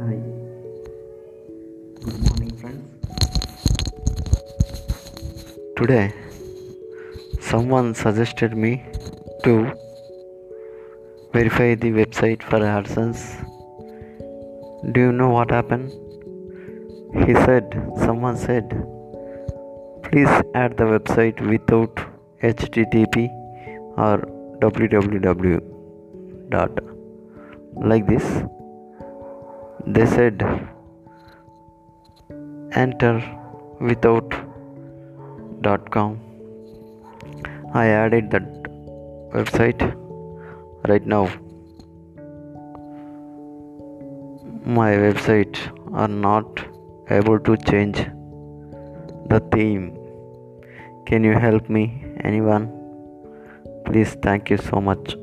Hi, good morning, friends. Today, someone suggested me to verify the website for AdSense. Do you know what happened? He said, someone said, please add the website without HTTP or www. dot like this they said enter without dot com. I added that website right now. My website are not able to change the theme. Can you help me anyone? Please thank you so much